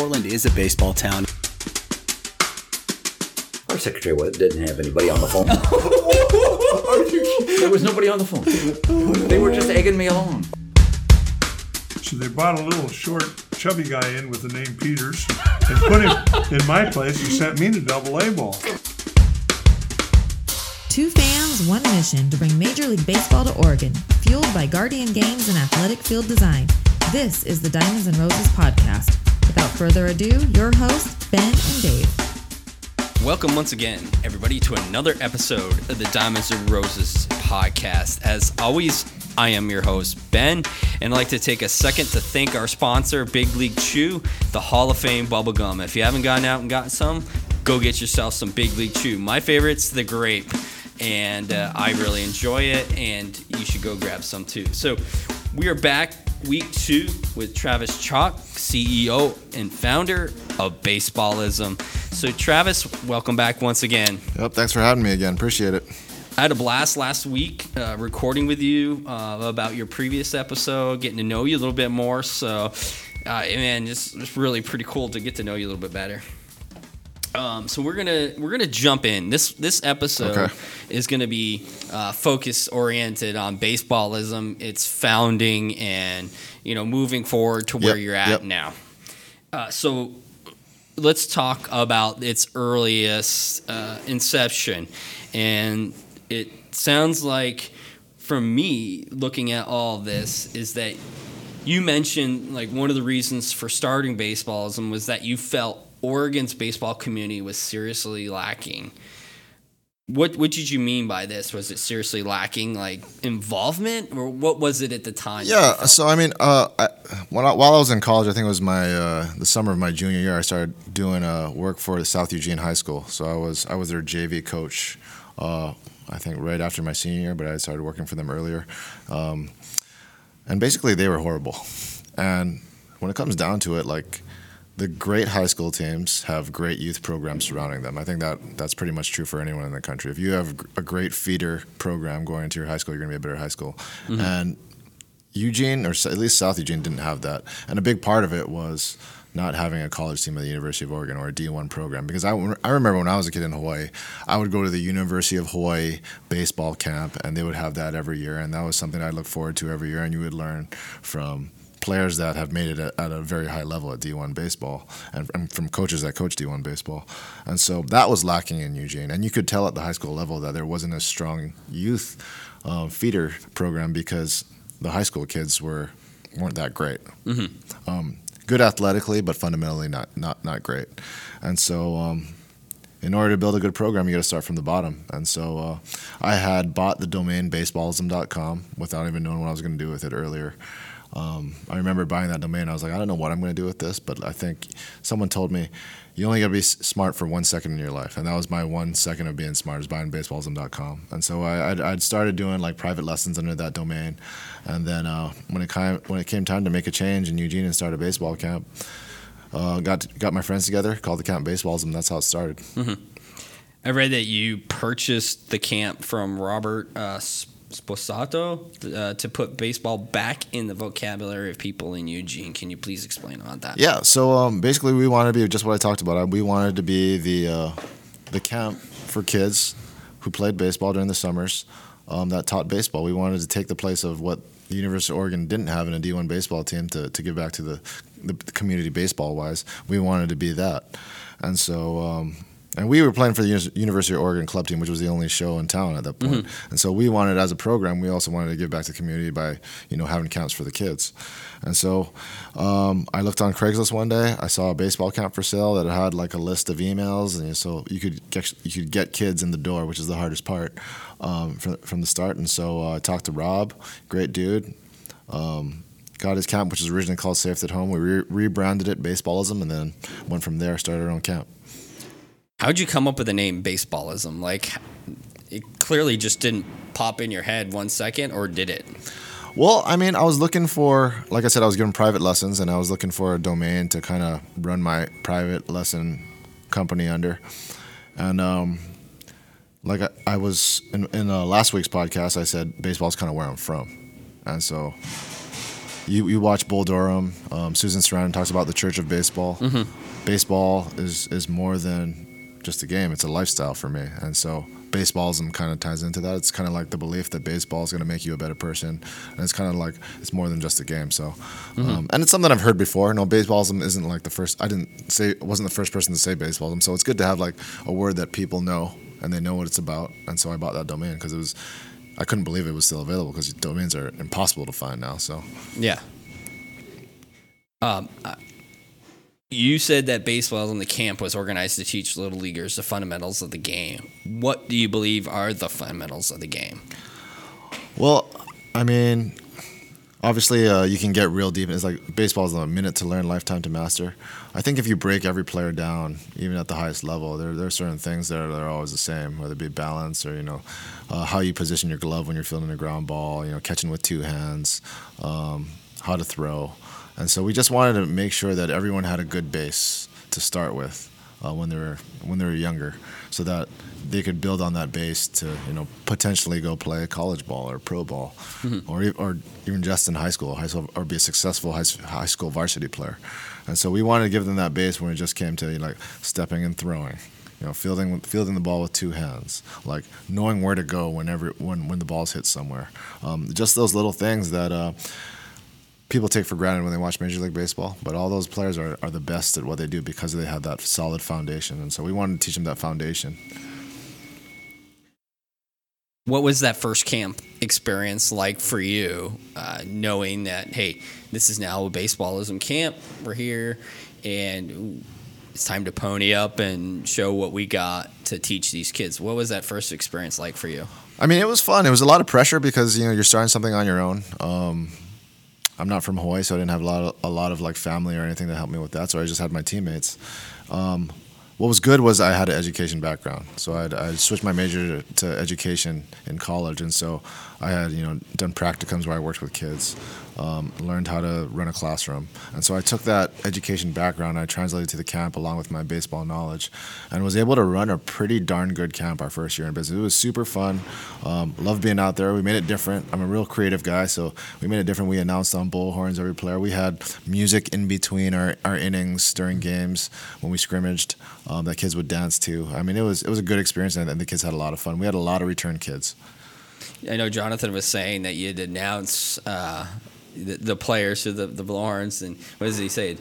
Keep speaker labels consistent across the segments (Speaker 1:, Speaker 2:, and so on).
Speaker 1: Portland is a baseball town.
Speaker 2: Our secretary didn't have anybody on the phone.
Speaker 3: There was nobody on the phone. They were just egging me along.
Speaker 4: So they brought a little short, chubby guy in with the name Peters and put him in my place and sent me to double A ball.
Speaker 5: Two fans, one mission to bring Major League Baseball to Oregon, fueled by Guardian Games and Athletic Field Design. This is the Diamonds and Roses podcast. Without further ado, your hosts, Ben and Dave.
Speaker 6: Welcome once again, everybody, to another episode of the Diamonds and Roses podcast. As always, I am your host, Ben, and I'd like to take a second to thank our sponsor, Big League Chew, the Hall of Fame bubblegum. If you haven't gone out and gotten some, go get yourself some Big League Chew. My favorite's the grape, and uh, I really enjoy it, and you should go grab some too. So, we are back week two with Travis Chock, CEO and founder of Baseballism. So, Travis, welcome back once again.
Speaker 7: Yep, thanks for having me again. Appreciate it.
Speaker 6: I had a blast last week uh, recording with you uh, about your previous episode, getting to know you a little bit more. So, uh, man, it's, it's really pretty cool to get to know you a little bit better. Um, so we're gonna we're gonna jump in. This this episode
Speaker 7: Okay.
Speaker 6: is gonna be uh, focus oriented on baseballism, its founding, and you know moving forward to where
Speaker 7: Yep,
Speaker 6: you're at
Speaker 7: yep.
Speaker 6: now. Uh, so let's talk about its earliest uh, inception. And it sounds like, from me looking at all this, is that you mentioned like one of the reasons for starting baseballism was that you felt Oregon's baseball community was seriously lacking. What what did you mean by this? Was it seriously lacking like involvement, or what was it at the time?
Speaker 7: Yeah, so I mean, uh, I, when I, while I was in college, I think it was my uh, the summer of my junior year, I started doing uh, work for the South Eugene High School. So I was I was their JV coach. Uh, I think right after my senior year, but I started working for them earlier. Um, and basically, they were horrible. And when it comes down to it, like the great high school teams have great youth programs surrounding them. I think that that's pretty much true for anyone in the country. If you have a great feeder program going into your high school, you're going to be a better high school. Mm-hmm. And Eugene, or at least South Eugene, didn't have that. And a big part of it was not having a college team at the University of Oregon or a D1 program. Because I, I remember when I was a kid in Hawaii, I would go to the University of Hawaii baseball camp, and they would have that every year. And that was something I looked forward to every year. And you would learn from players that have made it at, at a very high level at D1 baseball and, and from coaches that coach D1 baseball. And so that was lacking in Eugene. And you could tell at the high school level that there wasn't a strong youth uh, feeder program because the high school kids were weren't that great. Um, good athletically, but fundamentally not not not great. And so, um, in order to build a good program, you got to start from the bottom. And so, uh, I had bought the domain baseballism.com without even knowing what I was going to do with it earlier. Um, I remember buying that domain. I was like, I don't know what I'm going to do with this, but I think someone told me you only got to be smart for one second in your life, and that was my one second of being smart is buying baseballism.com. And so I, I'd, I'd started doing like private lessons under that domain, and then uh, when it came when it came time to make a change in Eugene and start a baseball camp, uh, got got my friends together, called the camp baseballism. That's how it started.
Speaker 6: I read that you purchased the camp from Robert uh, S- Sposato uh, to put baseball back in the vocabulary of people in Eugene. Can you please explain about that?
Speaker 7: Yeah. So um, basically, we wanted to be just what I talked about. Uh, We wanted to be the uh, the camp for kids who played baseball during the summers um, that taught baseball. We wanted to take the place of what the University of Oregon didn't have in a D1 baseball team to, to give back to the, the community baseball wise. We wanted to be that, and so. Um, and we were playing for the University of Oregon club team, which was the only show in town at that point. And so we wanted, as a program, we also wanted to give back to the community by, you know, having camps for the kids. And so um, I looked on Craigslist one day. I saw a baseball camp for sale that had like a list of emails, and so you could get you could get kids in the door, which is the hardest part um, from from the start. And so uh, I talked to Rob, great dude. Um, got his camp, which was originally called Safe at Home. We re- rebranded it Baseballism, and then went from there. Started our own camp.
Speaker 6: How'd you come up with the name baseballism? Like, it clearly just didn't pop in your head one second, or did it?
Speaker 7: Well, I mean, I was looking for, like I said, I was giving private lessons, and I was looking for a domain to kind of run my private lesson company under. And um, like I, I was in, in uh, last week's podcast, I said baseball's kind of where I'm from, and so you, you watch Bull Durham, um, Susan Sarandon talks about the Church of Baseball. Baseball is is more than just a game; it's a lifestyle for me, and so baseballism kind of ties into that. It's kind of like the belief that baseball is going to make you a better person, and it's kind of like it's more than just a game. So, um, and it's something I've heard before. No, baseballism isn't like the first. I didn't say wasn't the first person to say baseballism, so it's good to have like a word that people know and they know what it's about. And so I bought that domain because it was. I couldn't believe it was still available because domains are impossible to find now. So
Speaker 6: Yeah. Um, you said that baseball in the camp was organized to teach little leaguers the fundamentals of the game. What do you believe are the fundamentals of the game?
Speaker 7: Well, I mean, obviously, uh, you can get real deep. It's like baseball is a minute to learn, lifetime to master. I think if you break every player down, even at the highest level, there, there are certain things that are, that are always the same, whether it be balance or you know uh, how you position your glove when you're fielding a ground ball, you know, catching with two hands, um, how to throw, and so we just wanted to make sure that everyone had a good base to start with uh, when they were when they were younger, so that they could build on that base to you know potentially go play college ball or pro ball, or e- or even just in high school, high school or be a successful high, high school varsity player. And so we wanted to give them that base when it just came to you know, like stepping and throwing, you know, fielding fielding the ball with two hands, like knowing where to go whenever when when the ball's hit somewhere. Um, just those little things that. Uh, people take for granted when they watch Major League Baseball, but all those players are, are the best at what they do because they have that solid foundation. And so we wanted to teach them that foundation.
Speaker 6: What was that first camp experience like for you, uh, knowing that, hey, this is now a baseballism camp, we're here, and it's time to pony up and show what we got to teach these kids? What was that first experience like for you?
Speaker 7: I mean, it was fun. It was a lot of pressure because you know you're starting something on your own. Um, I'm not from Hawaii, so I didn't have a lot of a lot of like family or anything to help me with that. So I just had my teammates. Um, what was good was I had an education background, so I'd, I switched my major to, to education in college, and so I had you know done practicums where I worked with kids, um, learned how to run a classroom, and so I took that education background, I translated to the camp along with my baseball knowledge, and was able to run a pretty darn good camp our first year in business. It was super fun, um, loved being out there. We made it different. I'm a real creative guy, so we made it different. We announced on bullhorns every player. We had music in between our, our innings during games when we scrimmaged um, that kids would dance to. I mean, it was it was a good experience, and, the kids had a lot of fun. We had a lot of return kids.
Speaker 6: I know Jonathan was saying that you'd announce uh, the, the players to the, the Blorns, and what does he say?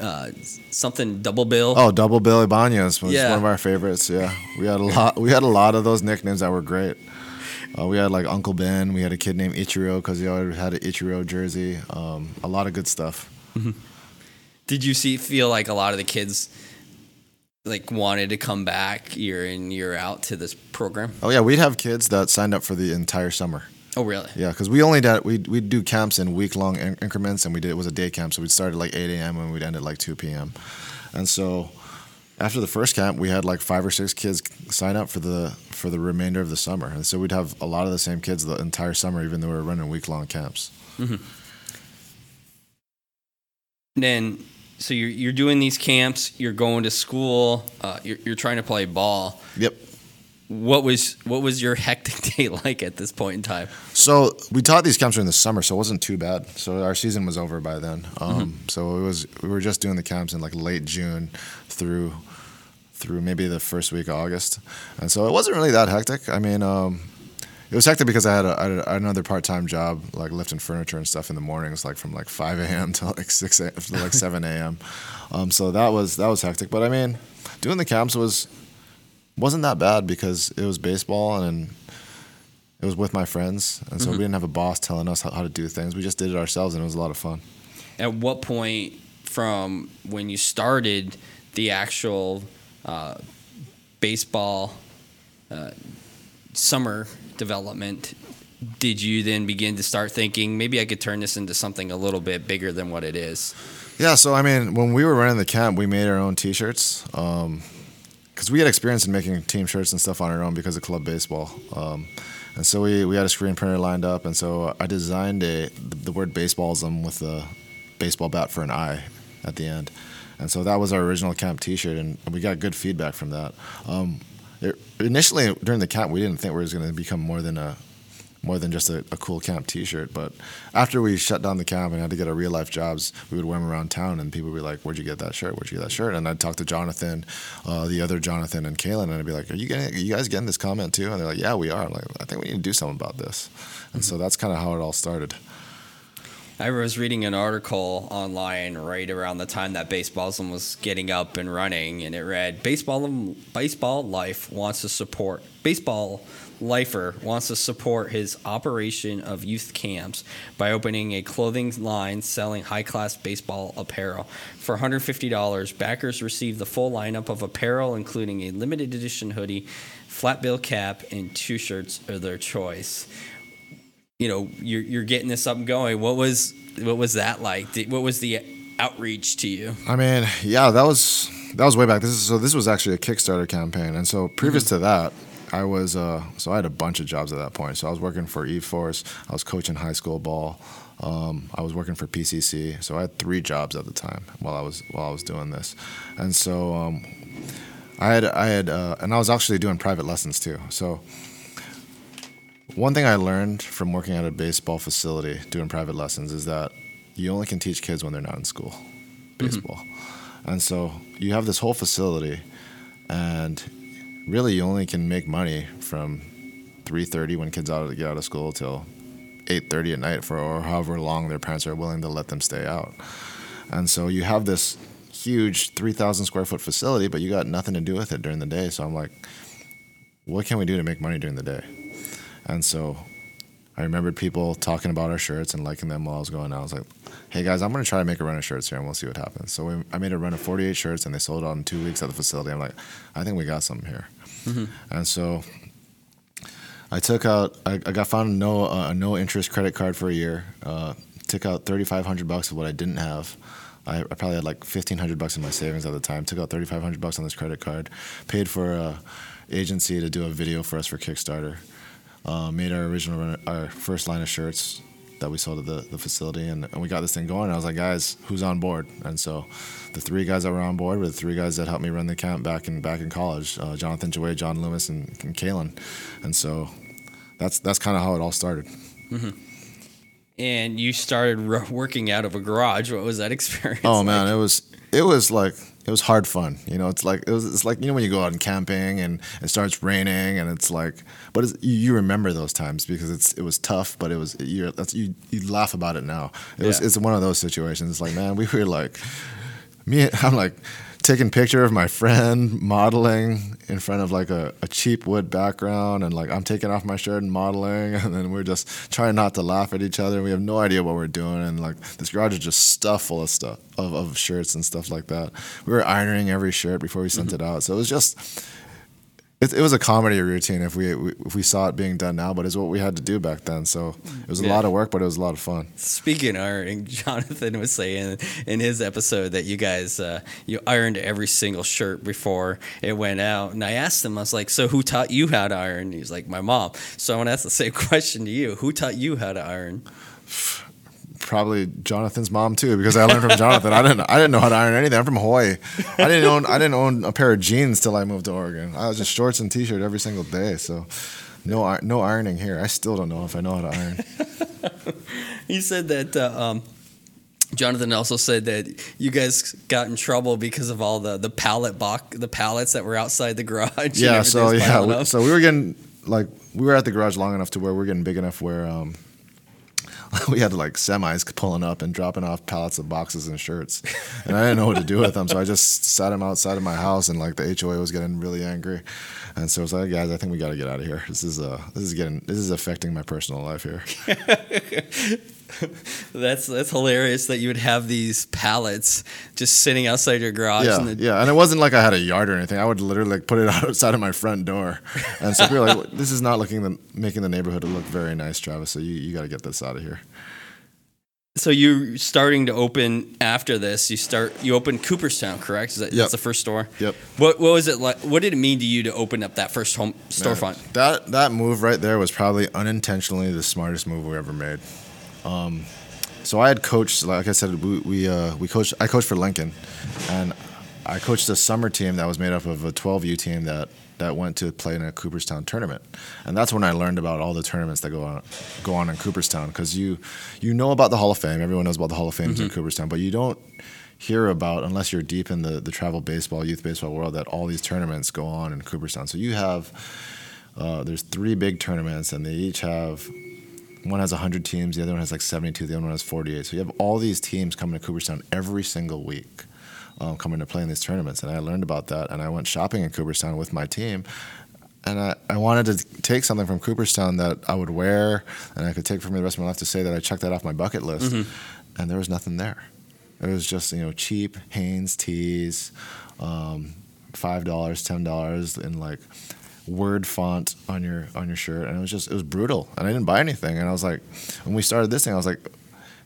Speaker 6: Uh, something double bill.
Speaker 7: Oh, Double Bill Ibanez was
Speaker 6: Yeah.
Speaker 7: one of our favorites. Yeah, we had a lot. We had a lot of those nicknames that were great. Uh, we had like Uncle Ben. We had a kid named Ichiro because he always had an Ichiro jersey. Um, a lot of good stuff.
Speaker 6: Did you see feel like a lot of the kids like wanted to come back year in year out to this program?
Speaker 7: Oh yeah, we'd have kids that signed up for the entire summer.
Speaker 6: Oh, really?
Speaker 7: Yeah, because we only did we we'd do camps in week long in- increments, and we did it was a day camp, so we'd start at like 8 a.m. and we'd end at like 2 p.m. And so after the first camp, we had like five or six kids sign up for the for the remainder of the summer, and so we'd have a lot of the same kids the entire summer, even though we were running week long camps.
Speaker 6: then so you're you're doing these camps, you're going to school, uh, you're you're trying to play ball.
Speaker 7: Yep.
Speaker 6: What was what was your hectic day like at this point in time?
Speaker 7: So we taught these camps during the summer, so it wasn't too bad. So our season was over by then. Um, So it was we were just doing the camps in like late June through through maybe the first week of August, and so it wasn't really that hectic. I mean, um, it was hectic because I had, a, I had another part time job, like lifting furniture and stuff in the mornings, like from like 5 a.m. to like 6 a.m. to like 7 a.m. Um, so that was that was hectic. But I mean, doing the camps was wasn't that bad because it was baseball and it was with my friends, and so we didn't have a boss telling us how, how to do things. We just did it ourselves, and it was a lot of fun.
Speaker 6: At what point from when you started the actual uh, baseball uh, summer development did you then begin to start thinking maybe I could turn this into something a little bit bigger than what it is?
Speaker 7: Yeah, so I mean, when we were running the camp, we made our own T-shirts because we had experience in making team shirts and stuff on our own because of club baseball. Um, and so we, we had a screen printer lined up, and so I designed a the word baseballism with a baseball bat for an eye at the end. And so that was our original camp T-shirt, and we got good feedback from that. Um, it, initially, during the camp, we didn't think we was going to become more than a more than just a, a cool camp T-shirt. But after we shut down the camp and had to get our real life jobs, we would wear them around town, and people would be like, "Where'd you get that shirt? Where'd you get that shirt?" And I'd talk to Jonathan, uh, the other Jonathan, and Kalen, and I'd be like, "Are you getting? Are you guys getting this comment too?" And they're like, "Yeah, we are." I'm like, I think we need to do something about this. And so that's kind of how it all started.
Speaker 6: I was reading an article online right around the time that Baseballism was getting up and running, and it read, "Baseball, baseball life wants to support baseball." Lifer wants to support his operation of youth camps by opening a clothing line selling high class baseball apparel. For $150, backers receive the full lineup of apparel, including a limited edition hoodie, flat bill cap, and two shirts of their choice you know you're you're getting this up and going. What was what was that like? What was the outreach to you?
Speaker 7: I mean, yeah, that was that was way back. This is so this was actually a Kickstarter campaign, and so previous
Speaker 6: Mm-hmm.
Speaker 7: to that, I was uh, so I had a bunch of jobs at that point. So I was working for E-Force. I was coaching high school ball, um, I was working for PCC. So I had three jobs at the time while I was while I was doing this, and so um, I had I had uh, and I was actually doing private lessons too. So one thing I learned from working at a baseball facility doing private lessons is that you only can teach kids when they're not in school, baseball. And so you have this whole facility, and really you only can make money from 3:30 when kids out get out of school till 8:30 at night for or however long their parents are willing to let them stay out. And so you have this huge 3,000 square foot facility, but you got nothing to do with it during the day. So I'm like, what can we do to make money during the day? And so I remembered people talking about our shirts and liking them while I was going out. I was like, hey guys, I'm going to try to make a run of shirts here and we'll see what happens. So we, I made a run of 48 shirts and they sold out in two weeks at the facility. I'm like, I think we got something here. And so I took out, I, I got found a no, uh, a no interest credit card for a year, uh, took out 3,500 bucks of what I didn't have. I, I probably had like 1,500 bucks in my savings at the time. Took out 3,500 bucks on this credit card, paid for a agency to do a video for us for Kickstarter uh, made our original our first line of shirts that we sold at the, the facility and, and we got this thing going and I was like guys who's on board and so the three guys that were on board were the three guys that helped me run the camp back in back in college uh, Jonathan Joy John Loomis and, and Kalen and so that's that's kind of how it all started
Speaker 6: And you started working out of a garage. What was that experience?
Speaker 7: Oh
Speaker 6: like?
Speaker 7: man, it was it was like it was hard fun. You know, it's like it was it's like you know when you go out and camping and it starts raining and it's like, but it's, you, remember those times because it's it was tough, but it was you that's you you laugh about it now. It was it's one of those situations. It's like man, we were like me. I'm like taking picture of my friend modeling in front of like a, a cheap wood background and like I'm taking off my shirt and modeling and then we're just trying not to laugh at each other. We have no idea what we're doing and like this garage is just stuff full of stuff of, of shirts and stuff like that. We were ironing every shirt before we sent mm-hmm. it out. So it was just it, it was a comedy routine if we, we if we saw it being done now, but it's what we had to do back then. So it was a
Speaker 6: Yeah.
Speaker 7: lot of work, but it was a lot of fun.
Speaker 6: Speaking of ironing, Jonathan was saying in his episode that you guys uh, you ironed every single shirt before it went out, and I asked him, I was like, "So who taught you how to iron?" He's like, "My mom." So I want to ask the same question to you: Who taught you how to iron?
Speaker 7: probably Jonathan's mom too, because I learned from Jonathan. I didn't I didn't know how to iron anything. I'm from Hawaii. I didn't own I didn't own a pair of jeans till I moved to Oregon. I was just shorts and t-shirt every single day. So no no ironing here. I still don't know if I know how to iron.
Speaker 6: He said that. Uh, um, Jonathan also said that you guys got in trouble because of all the the pallet box, the pallets that were outside the garage.
Speaker 7: yeah. So yeah. we- So we were getting like we were at the garage long enough to where we are getting big enough where um, we had like semis pulling up and dropping off pallets of boxes and shirts, and I didn't know what to do with them. So I just sat them outside of my house, and like the HOA was getting really angry, and so I was like, guys, I think we got to get out of here. This is uh this is getting this is affecting my personal life here.
Speaker 6: That's that's hilarious that you would have these pallets just sitting outside your garage.
Speaker 7: Yeah,
Speaker 6: and the,
Speaker 7: yeah, and it wasn't like I had a yard or anything. I would literally like put it outside of my front door, and so people were like, "This is not looking the making the neighborhood look very nice, Travis. So you, you got to get this out of here."
Speaker 6: So you're starting to open after this. You start you open Cooperstown, correct? Is that
Speaker 7: Yep.
Speaker 6: that's the first store?
Speaker 7: Yep.
Speaker 6: What what was it like? What did it mean to you to open up that first home storefront?
Speaker 7: That that move right there was probably unintentionally the smartest move we ever made. Um, so I had coached, like I said, we we, uh, we coached. I coached for Lincoln, and I coached a summer team that was made up of a 12U team that that went to play in a Cooperstown tournament, and that's when I learned about all the tournaments that go on go on in Cooperstown. Because you you know about the Hall of Fame, everyone knows about the Hall of Fame in Cooperstown, but you don't hear about unless you're deep in the the travel baseball, youth baseball world that all these tournaments go on in Cooperstown. So you have uh, there's three big tournaments, and they each have one has 100 teams, the other one has like 72, the other one has 48. So you have all these teams coming to Cooperstown every single week, um, coming to play in these tournaments. And I learned about that, and I went shopping in Cooperstown with my team. And I, I wanted to take something from Cooperstown that I would wear and I could take for me the rest of my life to say that I checked that off my bucket list. And there was nothing there. It was just, you know, cheap Hanes tees, um, $5, $10 in like word font on your on your shirt and it was just it was brutal and I didn't buy anything and I was like when we started this thing I was like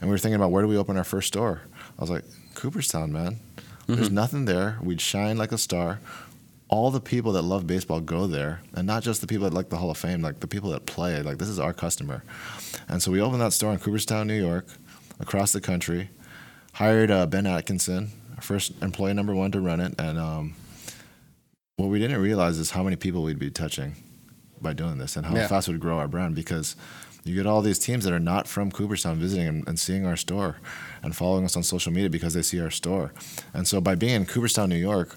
Speaker 7: and we were thinking about where do we open our first store? I was like Cooperstown man. There's nothing there. We'd shine like a star. All the people that love baseball go there and not just the people that like the Hall of Fame like the people that play like this is our customer. And so we opened that store in Cooperstown New York across the country hired uh, Ben Atkinson first employee number one to run it and um, what we didn't realize is how many people we'd be touching by doing this and how
Speaker 6: Yeah.
Speaker 7: fast would grow our brand because you get all these teams that are not from Cooperstown visiting and, and seeing our store and following us on social media because they see our store. And so by being in Cooperstown, New York,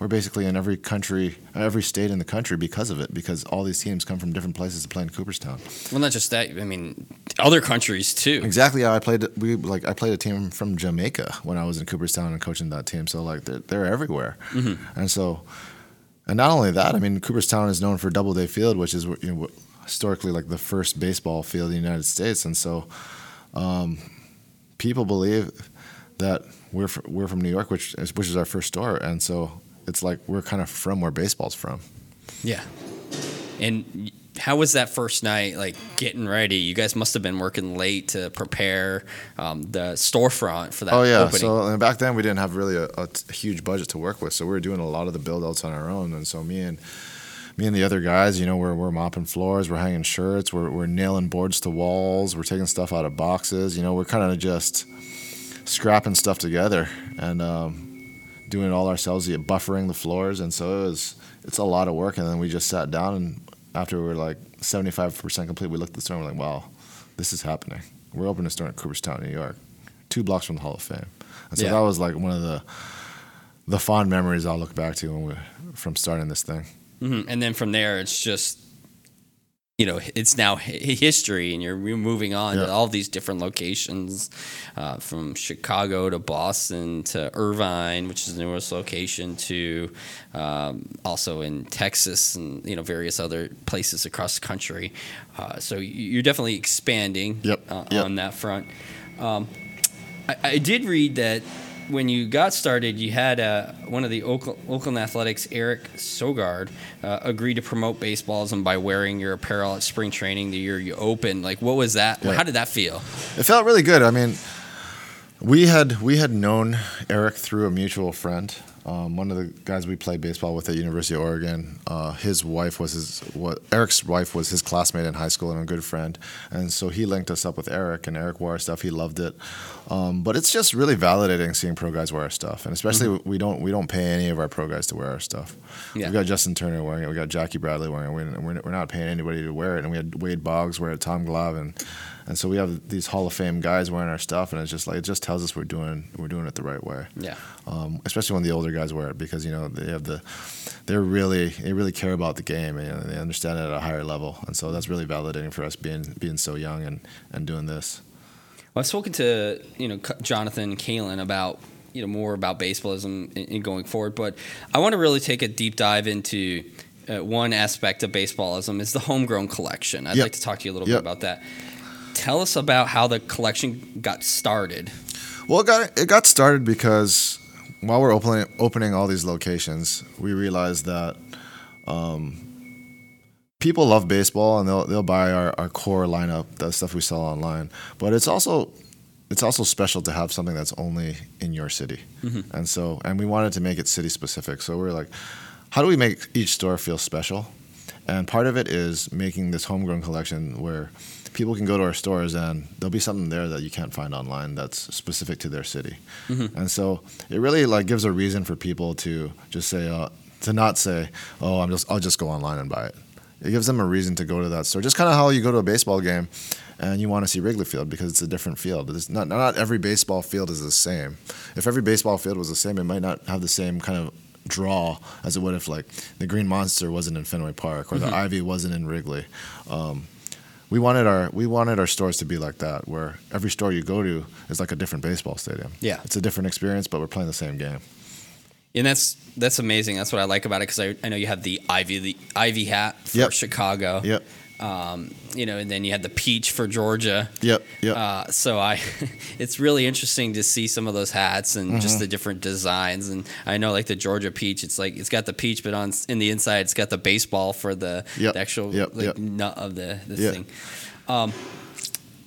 Speaker 7: we're basically in every country, every state in the country because of it, because all these teams come from different places to play in Cooperstown.
Speaker 6: Well, not just that. I mean, other countries too.
Speaker 7: Exactly I played. We like I played a team from Jamaica when I was in Cooperstown and coaching that team. So like they're, they're everywhere, mm-hmm. and so, and not only that, I mean Cooperstown is known for Doubleday Field, which is you know, historically like the first baseball field in the United States, and so, um, people believe that we're fr- we're from New York, which is, which is our first store, and so it's like we're kind of from where baseball's from.
Speaker 6: Yeah. And how was that first night? Like getting ready? You guys must have been working late to prepare um, the storefront for that.
Speaker 7: Oh yeah.
Speaker 6: Opening.
Speaker 7: So uh, back then we didn't have really a, huge budget to work with, so we were doing a lot of the build outs on our own. And so me and me and the other guys, you know, we're, we're mopping floors, we're hanging shirts, we're, we're nailing boards to walls, we're taking stuff out of boxes. You know, we're kind of just scrapping stuff together and um, doing it all ourselves, yeah, buffering the floors. And so it was it's a lot of work. And then we just sat down and after we were like 75% complete, we looked at the store and we're like, wow, this is happening. We're opening a store in Cooperstown, New York two blocks from the Hall of Fame. And so
Speaker 6: Yeah.
Speaker 7: that was like one of the the fond memories I'll look back to when we, from starting this thing.
Speaker 6: Mhm. And then from there, it's just, you know, it's now hi- history, and you're moving on
Speaker 7: Yeah.
Speaker 6: to all these different locations, uh, from Chicago to Boston to Irvine, which is the newest location, to um, also in Texas and you know various other places across the country. Uh, so you're definitely expanding
Speaker 7: Yep.
Speaker 6: uh,
Speaker 7: Yep.
Speaker 6: on that front. Um, I, I did read that when you got started, you had uh, one of the Oakland, Oakland Athletics, Eric Sogard, uh, agreed to promote baseballism by wearing your apparel at spring training the year you opened. Like, what was that?
Speaker 7: Yeah.
Speaker 6: How did that feel?
Speaker 7: It felt really good. I mean, we had we had known Eric through a mutual friend. Um, one of the guys we played baseball with at University of Oregon, uh, his wife was his what Eric's wife was his classmate in high school and a good friend, and so he linked us up with Eric, and Eric wore our stuff. He loved it, um, but it's just really validating seeing pro guys wear our stuff, and especially we don't we don't pay any of our pro guys to wear our stuff.
Speaker 6: Yeah.
Speaker 7: We've got Justin Turner wearing it, we got Jackie Bradley wearing it. We're, we're not paying anybody to wear it, and we had Wade Boggs wear it, Tom Glavine, and and so we have these Hall of Fame guys wearing our stuff, and it's just like it just tells us we're doing we're doing it the right way.
Speaker 6: Yeah.
Speaker 7: Um, especially when the older guys wear it because you know they have the they're really they really care about the game and you know, they understand it at a higher level, and so that's really validating for us being being so young and and doing this.
Speaker 6: Well, I've spoken to you know Jonathan Kalen about you know more about baseballism in, in going forward, but I want to really take a deep dive into uh, one aspect of baseballism is the homegrown collection. I'd
Speaker 7: Yep.
Speaker 6: like to talk to you a little
Speaker 7: Yep.
Speaker 6: bit about that. Tell us about how the collection got started.
Speaker 7: Well, it got it got started because while we're opening opening all these locations, we realized that um, people love baseball and they'll they'll buy our, our core lineup, the stuff we sell online. But it's also it's also special to have something that's only in your city, and so and we wanted to make it city specific. So we are like, how do we make each store feel special? And part of it is making this homegrown collection where people can go to our stores and there'll be something there that you can't find online that's specific to their city. And so it really like gives a reason for people to just say, uh, to not say, "Oh, I'm just I'll just go online and buy it." It gives them a reason to go to that store. Just kind of how you go to a baseball game and you want to see Wrigley Field because it's a different field. It's not not every baseball field is the same. If every baseball field was the same, it might not have the same kind of draw as it would if like the Green Monster wasn't in Fenway Park or the Ivy wasn't in Wrigley. Um, we wanted our we wanted our stores to be like that, where every store you go to is like a different baseball stadium.
Speaker 6: Yeah.
Speaker 7: it's a different experience, but we're playing the same game.
Speaker 6: And that's that's amazing. That's what I like about it because I, I know you have the ivy the ivy hat for
Speaker 7: Yep.
Speaker 6: Chicago.
Speaker 7: Yep,
Speaker 6: Um, you know, and then you had the peach for Georgia.
Speaker 7: yep, yep.
Speaker 6: Uh, so I, it's really interesting to see some of those hats and just
Speaker 7: Mm-hmm.
Speaker 6: the different designs. And I know like the Georgia peach, it's like it's got the peach, but on in the inside it's got the baseball for the,
Speaker 7: Yep,
Speaker 6: the actual
Speaker 7: yep,
Speaker 6: like
Speaker 7: yep.
Speaker 6: nut of the, the
Speaker 7: Yeah.
Speaker 6: thing. Um,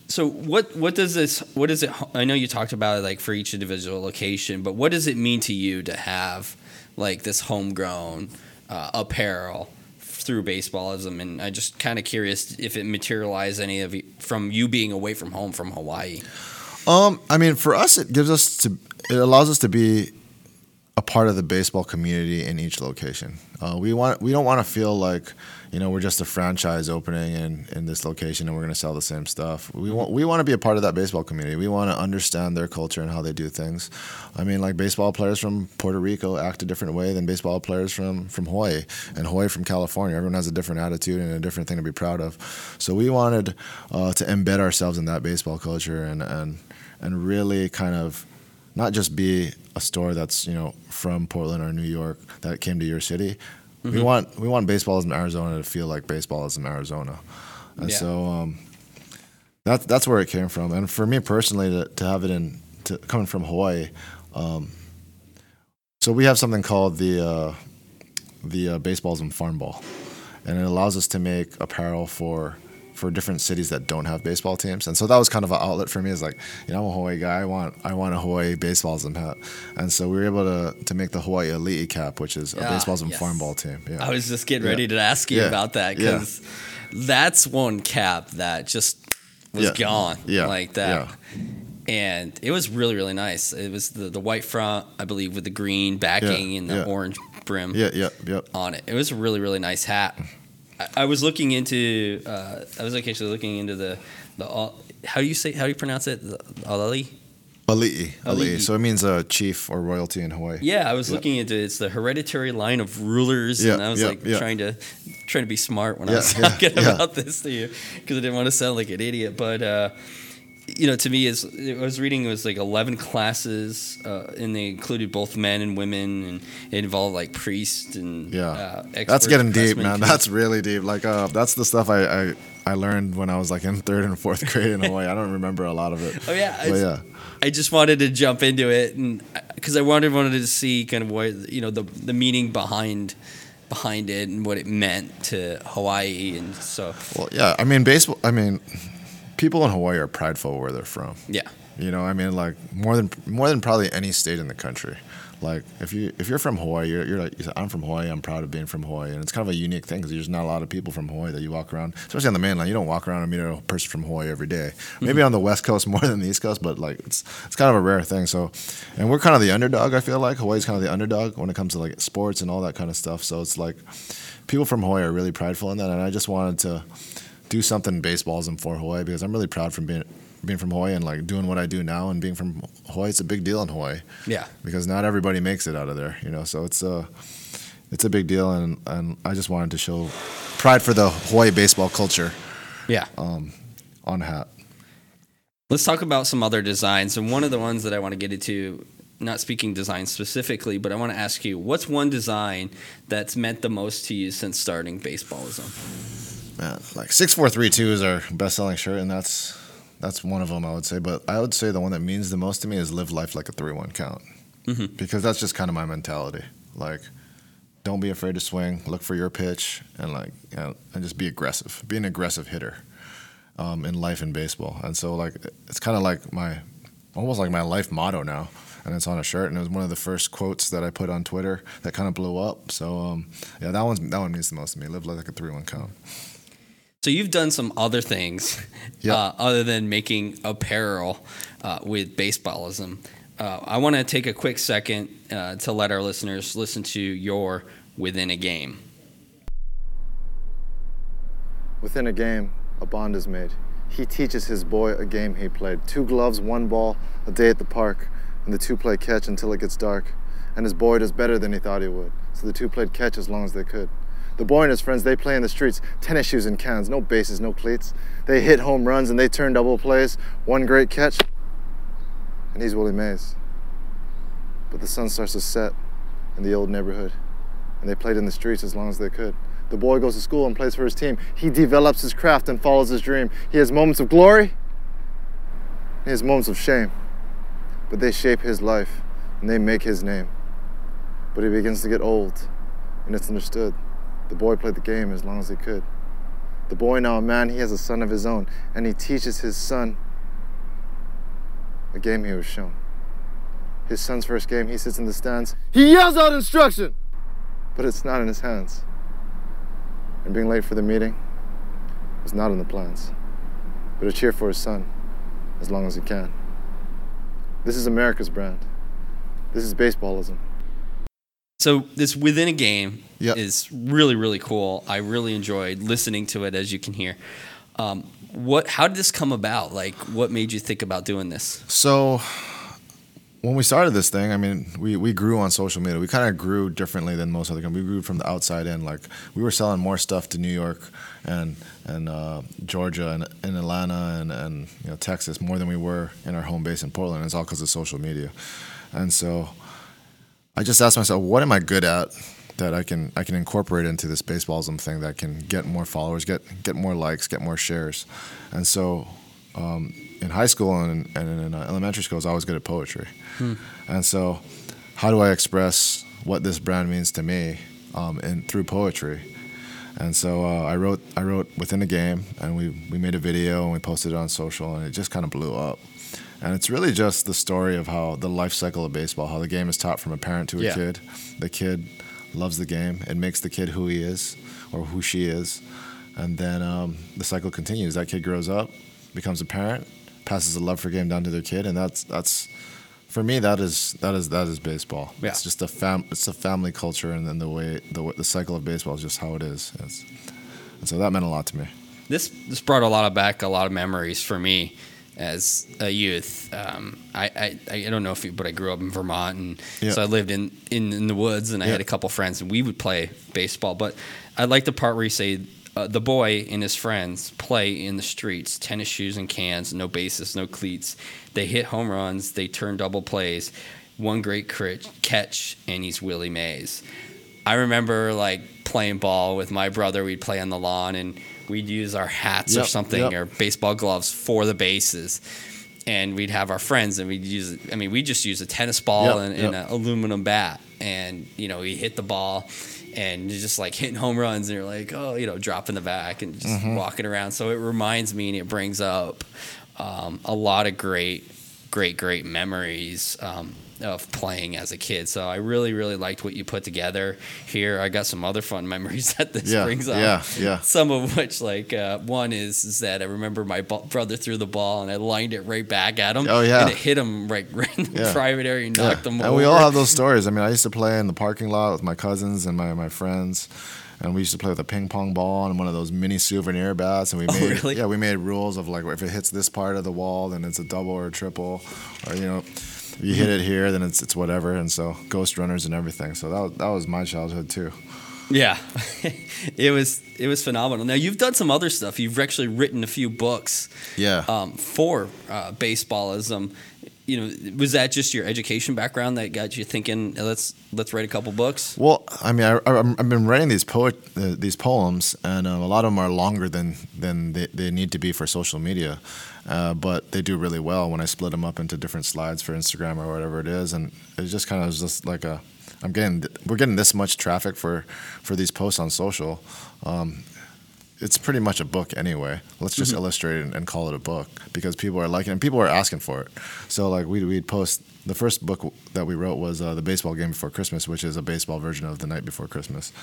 Speaker 6: so what what does this what does it I know you talked about it like for each individual location, but what does it mean to you to have like this homegrown uh, apparel through baseballism? And I just kind of curious if it materialized any of you, from you being away from home from Hawaii.
Speaker 7: Um, I mean, for us, it gives us to it allows us to be a part of the baseball community in each location. Uh, we want we don't want to feel like you know we're just a franchise opening in, in this location and we're going to sell the same stuff. We want we want to be a part of that baseball community. We want to understand their culture and how they do things. I mean, like baseball players from Puerto Rico act a different way than baseball players from from Hawaii and Hawaii from California. Everyone has a different attitude and a different thing to be proud of. So we wanted uh, to embed ourselves in that baseball culture and and and really kind of not just be a store that's you know from Portland or New York that came to your city. We want we want baseballism Arizona to feel like baseball is in Arizona, and
Speaker 6: Yeah.
Speaker 7: so um, that's that's where it came from. And for me personally, to, to have it in to, coming from Hawaii, um, so we have something called the uh, the uh, baseballism farm ball, and it allows us to make apparel for for different cities that don't have baseball teams. And so that was kind of an outlet for me. Is like, you know, I'm a Hawaii guy. I want I want a Hawaii baseballism hat. And so we were able to to make the Hawaii Elite cap, which is a
Speaker 6: Ah,
Speaker 7: baseballism
Speaker 6: yes.
Speaker 7: farm ball team. Yeah.
Speaker 6: I was just getting
Speaker 7: Yeah.
Speaker 6: ready to ask you
Speaker 7: Yeah.
Speaker 6: about that
Speaker 7: Yeah.
Speaker 6: because that's one cap that just was
Speaker 7: Yeah.
Speaker 6: gone
Speaker 7: Yeah.
Speaker 6: like that. And it was really, really nice. It was the, the white front, I believe, with the green backing
Speaker 7: Yeah,
Speaker 6: and the
Speaker 7: yeah.
Speaker 6: orange brim
Speaker 7: yeah, yeah, yep.
Speaker 6: on it. It was a really, really nice hat. I, I was looking into, uh, I was like actually looking into the, the how do you say, how do you pronounce it? Alali?
Speaker 7: Ali'i.
Speaker 6: Ali'i.
Speaker 7: So it means a chief or royalty in Hawaii.
Speaker 6: Yeah, I was
Speaker 7: Yeah.
Speaker 6: looking into it's the hereditary line of rulers,
Speaker 7: yeah, and
Speaker 6: I was
Speaker 7: yeah,
Speaker 6: like trying to trying to be smart when I was talking about this to you because I didn't want to sound like an idiot. But uh, you know, to me, is I was reading it was like eleven classes, uh, and they included both men and women, and it involved like priests and
Speaker 7: Yeah,
Speaker 6: uh,
Speaker 7: that's getting deep, man. That's really deep. Like, uh, that's the stuff I, I I learned when I was like in third and fourth grade in Hawaii. I don't remember a lot of it.
Speaker 6: Oh yeah,
Speaker 7: but yeah,
Speaker 6: I just wanted to jump into it, and because I wanted wanted to see kind of what you know the the meaning behind behind it and what it meant to Hawaii, and so
Speaker 7: well, yeah. I mean, baseball. I mean, people in Hawaii are prideful where they're from.
Speaker 6: yeah.
Speaker 7: You know, I mean, like more than more than probably any state in the country. Like if you if you're from Hawaii, you're, you're like I'm from Hawaii. I'm proud of being from Hawaii, and it's kind of a unique thing because there's not a lot of people from Hawaii that you walk around, especially on the mainland. You don't walk around and meet a person from Hawaii every day. Mm-hmm. Maybe on the West Coast more than the East Coast, but like it's it's kind of a rare thing. So, and we're kind of the underdog. I feel like Hawaii's kind of the underdog when it comes to like sports and all that kind of stuff. So it's like people from Hawaii are really prideful in that, and I just wanted to do something baseballism for Hawaii because I'm really proud from being being from Hawaii and like doing what I do now and being from Hawaii. It's a big deal in Hawaii
Speaker 6: Yeah.
Speaker 7: because not everybody makes it out of there, you know. So it's a it's a big deal, and and I just wanted to show pride for the Hawaii baseball culture
Speaker 6: Yeah.
Speaker 7: Um, on hat.
Speaker 6: Let's talk about some other designs. And one of the ones that I want to get into, not speaking design specifically, but I want to ask you, what's one design that's meant the most to you since starting baseballism?
Speaker 7: Man, like six four three two is our best selling shirt, and that's that's one of them I would say. But I would say the one that means the most to me is live life like a three one count,
Speaker 6: Mhm.
Speaker 7: because that's just kind of my mentality. Like, don't be afraid to swing, look for your pitch, and like you know, and just be aggressive. Be an aggressive hitter um, in life in baseball. And so like it's kind of like my almost like my life motto now. And it's on a shirt, and it was one of the first quotes that I put on Twitter that kind of blew up. So um, yeah, that one's that one means the most to me. Live life like a three one count.
Speaker 6: So you've done some other things
Speaker 7: Yeah.
Speaker 6: uh, other than making apparel uh, with baseballism. Uh, I want to take a quick second uh, to let our listeners listen to your within a game.
Speaker 1: Within a game, a bond is made. He teaches his boy a game he played. Two gloves, one ball, a day at the park, and the two play catch until it gets dark. And his boy does better than he thought he would. So the two played catch as long as they could. The boy and his friends, they play in the streets, tennis shoes and cans, no bases, no cleats. They hit home runs and they turn double plays. One great catch, and he's Willie Mays. But the sun starts to set in the old neighborhood, and they played in the streets as long as they could. The boy goes to school and plays for his team. He develops his craft and follows his dream. He has moments of glory, he has moments of shame, but they shape his life and they make his name. But he begins to get old, and it's understood. The boy played the game as long as he could. The boy, now a man, he has a son of his own, and he teaches his son a game he was shown. His son's first game, he sits in the stands. He yells out instruction, but it's not in his hands. And being late for the meeting was not in the plans, but a cheer for his son as long as he can. This is America's brand. This is baseballism.
Speaker 6: So this within a game
Speaker 7: Yep.
Speaker 6: is really really cool. I really enjoyed listening to it, as you can hear. Um, what? How did this come about? Like, what made you think about doing this?
Speaker 7: So when we started this thing, I mean, we, we grew on social media. We kind of grew differently than most other companies. We grew from the outside in. Like we were selling more stuff to New York and and uh, Georgia and, and Atlanta and, and you know Texas more than we were in our home base in Portland. It's all because of social media. And so I just asked myself, what am I good at that I can I can incorporate into this baseballism thing that can get more followers, get get more likes, get more shares. And so um, in high school and, and in uh, elementary school, I was always good at poetry. And so, how do I express what this brand means to me um, in, through poetry? And so uh, I wrote I wrote within a game, and we we made a video and we posted it on social, and it just kind of blew up. And it's really just the story of how the life cycle of baseball, how the game is taught from a parent to a
Speaker 6: Yeah.
Speaker 7: kid. The kid loves the game. It makes the kid who he is or who she is. And then um, the cycle continues. That kid grows up, becomes a parent, passes the love for game down to their kid, and that's that's for me that is that is that is baseball.
Speaker 6: Yeah.
Speaker 7: It's just a fam it's a family culture, and then the way the the cycle of baseball is just how it is. It's, and so that meant a lot to me.
Speaker 6: This this brought a lot of back a lot of memories for me as a youth. Um, I, I I don't know if you, but I grew up in Vermont, and
Speaker 7: Yeah.
Speaker 6: so I lived in, in, in the woods, and I had a couple friends, and we would play baseball. But I like the part where you say. Uh, the boy and his friends play in the streets, tennis shoes and cans, no bases, no cleats. They hit home runs, they turn double plays. One great crit, catch, and he's Willie Mays. I remember like playing ball with my brother. We'd play on the lawn and we'd use our hats or something
Speaker 7: yep.
Speaker 6: or baseball gloves for the bases. And we'd have our friends and we'd use, I mean, we just use a tennis ball
Speaker 7: Yep,
Speaker 6: and, and an aluminum bat. And, you know, we hit the ball and you're just like hitting home runs and you're like, oh, you know, dropping the back and just
Speaker 7: Mm-hmm.
Speaker 6: walking around. So it reminds me and it brings up um, a lot of great, great, great memories um, of playing as a kid. So I really, really liked what you put together here. I got some other fun memories that this
Speaker 7: Yeah,
Speaker 6: brings up.
Speaker 7: yeah, yeah.
Speaker 6: Some of which, like uh, one is, is that I remember my bu- brother threw the ball and I lined it right back at him.
Speaker 7: Oh, yeah.
Speaker 6: and it hit him right, right in the
Speaker 7: Yeah.
Speaker 6: private area and knocked him
Speaker 7: and
Speaker 6: over.
Speaker 7: we all have those stories. I mean, I used to play in the parking lot with my cousins and my, my friends, and we used to play with a ping pong ball and one of those mini souvenir bats. And we
Speaker 6: Oh, really?
Speaker 7: yeah, we made rules of like if it hits this part of the wall, then it's a double or a triple, or you know, if you hit it here, then it's it's whatever. And so ghost runners and everything. So that was, that was my childhood too.
Speaker 6: Yeah, it was it was phenomenal. Now you've done some other stuff. You've actually written a few books.
Speaker 7: Yeah.
Speaker 6: Um, for uh, baseballism, you know, was that just your education background that got you thinking? "Uh, Let's let's write a couple books.
Speaker 7: Well, I mean, I, I've been writing these poet, uh, these poems, and uh, a lot of them are longer than than they, they need to be for social media, uh, but they do really well when I split them up into different slides for Instagram or whatever it is, and it just kind of just like a, I'm getting, we're getting this much traffic for for these posts on social. Um, it's pretty much a book anyway. Let's just illustrate it and, call it a book because people are liking it and people are asking for it. So like we we'd post the first book that we wrote was uh, the baseball game before Christmas, which is a baseball version of the night before Christmas,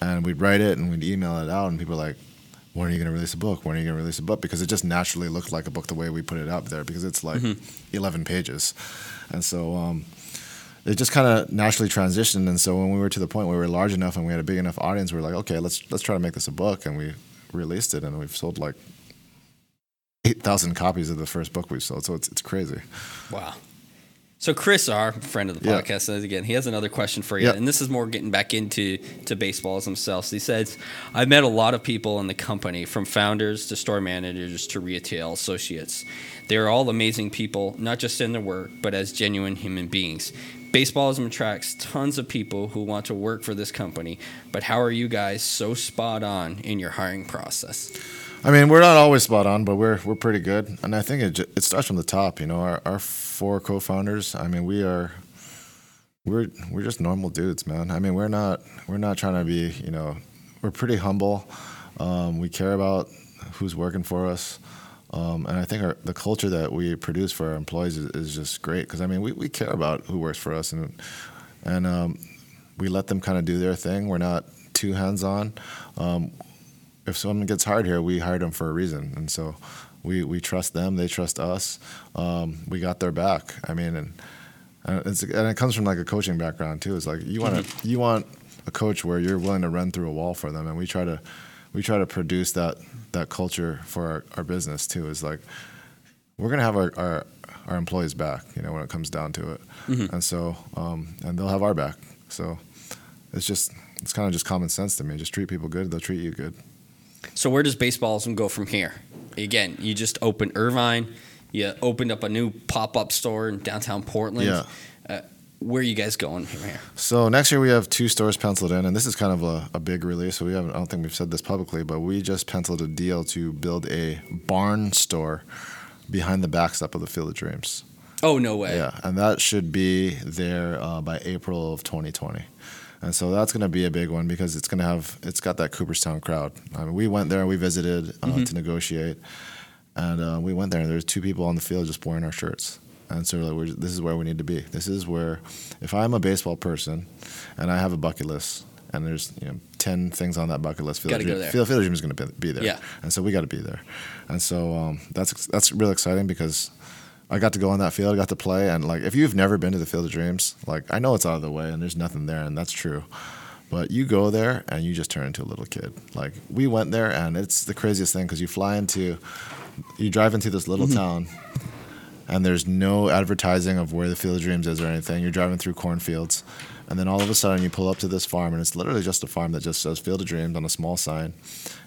Speaker 7: and we'd write it and we'd email it out and people are like. When are you going to release a book? When are you going to release a book? Because it just naturally looked like a book the way we put it out there because it's like 11 pages. And so um, it it just kind of naturally transitioned. And so when we were to the point where we were large enough and we had a big enough audience, we were like, okay, let's let's try to make this a book, and we released it, and we've sold like eight thousand copies of the first book we've sold. So it's it's crazy.
Speaker 6: Wow. So Chris, our friend of the
Speaker 7: Yeah.
Speaker 6: podcast, says again, he has another question for you,
Speaker 7: Yeah.
Speaker 6: and this is more getting back into to baseballs themselves. He says, "I've met a lot of people in the company, from founders to store managers to retail associates. They are all amazing people, not just in their work, but as genuine human beings. Baseballism attracts tons of people who want to work for this company, but how are you guys so spot on in your hiring process?"
Speaker 7: I mean, we're not always spot on, but we're we're pretty good, and I think it it starts from the top. You know, our our four co-founders. I mean, we are we're we're just normal dudes, man. I mean, we're not we're not trying to be. You know, we're pretty humble. Um, we care about who's working for us. Um, and I think our, the culture that we produce for our employees is, is just great because I mean we, we care about who works for us and and um, we let them kind of do their thing. We're not too hands on. Um, if someone gets hired here, we hired them for a reason, and so we we trust them. They trust us. Um, we got their back. I mean, and and, it's, and it comes from like a coaching background too. It's like you want to you want a coach where you're willing to run through a wall for them, and we try to we try to produce that that culture for our, our business too. Is like we're gonna have our, our our employees back, you know, when it comes down to it, and so um, and they'll have our back. So it's just it's kind of just common sense to me. Just treat people good; they'll treat you good.
Speaker 6: So where does baseballism go from here? Again, you just opened Irvine. You opened up a new pop-up store in downtown Portland.
Speaker 7: Yeah.
Speaker 6: Where are you guys going from here?
Speaker 7: So next year we have two stores penciled in, and this is kind of a, a big release. So we haven't. I don't think we've said this publicly, but we just penciled a deal to build a barn store behind the backstop of the Field of Dreams.
Speaker 6: Oh no way!
Speaker 7: Yeah, and that should be there uh, by April of 2020. And so that's going to be a big one because it's going to have it's got that Cooperstown crowd. I mean, we went there, and we visited uh, to negotiate, and uh, we went there, and there's two people on the field just wearing our shirts. And so like, we're, this is where we need to be. This is where, if I'm a baseball person, and I have a bucket list, and there's you know ten things on that bucket list, Field Dreams- Field, Dreams is going to be, there.
Speaker 6: Yeah.
Speaker 7: And so we got to be there. And so um, that's that's really exciting because I got to go on that field, I got to play, and like if you've never been to the Field of Dreams, like I know it's out of the way and there's nothing there, and that's true. But you go there and you just turn into a little kid. Like we went there and it's the craziest thing because you fly into, you drive into this little town, and there's no advertising of where the Field of Dreams is or anything. You're driving through cornfields, and then all of a sudden you pull up to this farm, and it's literally just a farm that just says Field of Dreams on a small sign.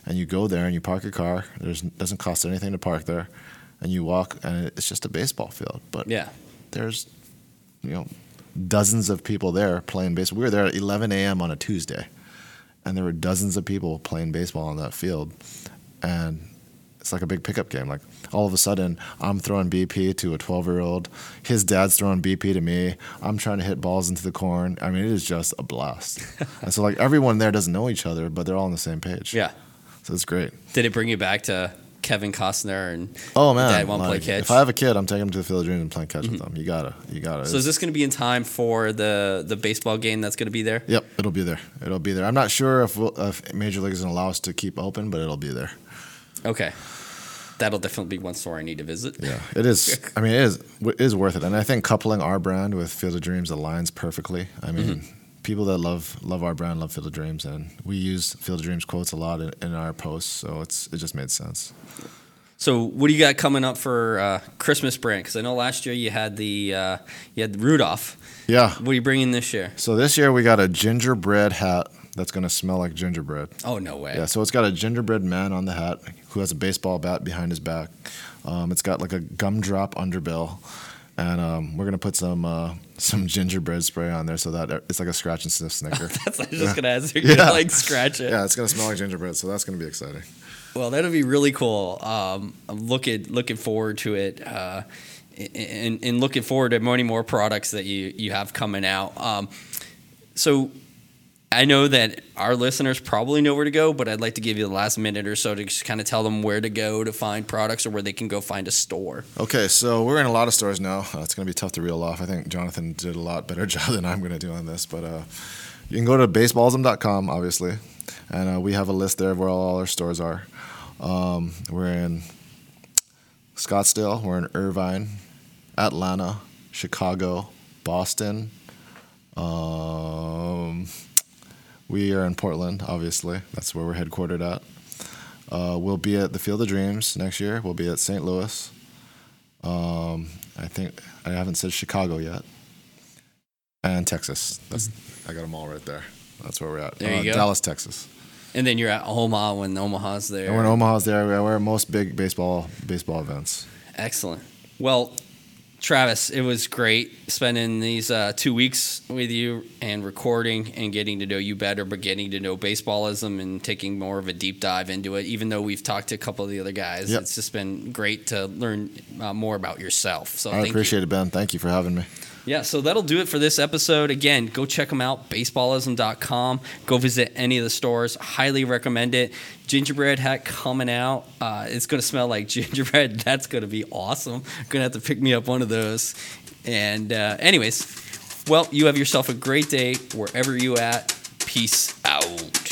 Speaker 7: And you go there and you park your car. There's doesn't cost anything to park there, and you walk, and it's just a baseball field. But
Speaker 6: Yeah.
Speaker 7: there's, you know, dozens of people there playing baseball. We were there at 11 a.m. on a Tuesday, and there were dozens of people playing baseball on that field, and it's like a big pickup game. Like all of a sudden, I'm throwing BP to a 12 year old. His dad's throwing BP to me. I'm trying to hit balls into the corn. I mean, it is just a blast. and so, like, everyone there doesn't know each other, but they're all on the same page.
Speaker 6: Yeah.
Speaker 7: So it's great.
Speaker 6: Did it bring you back to Kevin Costner and
Speaker 7: Oh man,
Speaker 6: Dad won't play
Speaker 7: like,
Speaker 6: catch?
Speaker 7: If I have a kid, I'm taking him to the Field of Dreams and playing catch with mm-hmm. them. You gotta, you gotta.
Speaker 6: so is this going to be in time for the the baseball game that's going to be there?
Speaker 7: Yep, it'll be there. It'll be there. I'm not sure if, we'll, if Major League is going to allow us to keep open, but it'll be there.
Speaker 6: Okay. That'll definitely be one store I need to visit.
Speaker 7: Yeah, it is. I mean, it is it is worth it, and I think coupling our brand with Field of Dreams aligns perfectly. I mean, people that love love our brand love Field of Dreams, and we use Field of Dreams quotes a lot in, in our posts, so it's it just made sense.
Speaker 6: So, what do you got coming up for uh, Christmas brand? Because I know last year you had the uh, you had Rudolph.
Speaker 7: Yeah.
Speaker 6: What are you bringing this year?
Speaker 7: So this year we got a gingerbread hat that's going to smell like gingerbread.
Speaker 6: Oh no way!
Speaker 7: Yeah, so it's got a gingerbread man on the hat who has a baseball bat behind his back. Um, it's got like a gumdrop underbill, and um, we're gonna put some uh, some gingerbread spray on there so that it's like a scratch and sniff Snicker.
Speaker 6: That's I was just gonna ask. You're
Speaker 7: Yeah.
Speaker 6: gonna like scratch it.
Speaker 7: yeah, it's gonna smell like gingerbread, so that's gonna be exciting.
Speaker 6: Well, that'll be really cool. Um, I'm looking looking forward to it, uh, and, and looking forward to many more products that you you have coming out. Um, so. I know that our listeners probably know where to go, but I'd like to give you the last minute or so to just kind of tell them where to go to find products or where they can go find a store.
Speaker 7: Okay, so we're in a lot of stores now. Uh, it's gonna be tough to reel off. I think Jonathan did a lot better job than I'm gonna do on this, but uh, you can go to baseballism.com, obviously, and uh, we have a list there of where all our stores are. Um, we're in Scottsdale, we're in Irvine, Atlanta, Chicago, Boston, Um, we are in Portland, obviously. That's where we're headquartered at. Uh, we'll be at the Field of Dreams next year. We'll be at St. Louis. Um, I think I haven't said Chicago yet, and Texas. That's I got them all right there. That's where we're at.
Speaker 6: There you
Speaker 7: Uh,
Speaker 6: go.
Speaker 7: Dallas, Texas.
Speaker 6: And then you're at Omaha when Omaha's there.
Speaker 7: And when Omaha's there, we're at most big baseball baseball events.
Speaker 6: Excellent. Well, Travis, it was great spending these uh, two weeks with you and recording and getting to know you better, but getting to know baseballism and taking more of a deep dive into it. Even though we've talked to a couple of the other guys,
Speaker 7: Yep.
Speaker 6: it's just been great to learn uh, more about yourself. So
Speaker 7: I
Speaker 6: thank you.
Speaker 7: appreciate it, Ben. Thank you for having me.
Speaker 6: Yeah, so that'll do it for this episode. Again, go check them out, baseballism.com. Go visit any of the stores. Highly recommend it. Gingerbread hat coming out. Uh, it's going to smell like gingerbread. That's going to be awesome. Going to have to pick me up one of those. And, uh, anyways, well, you have yourself a great day wherever you at. Peace out.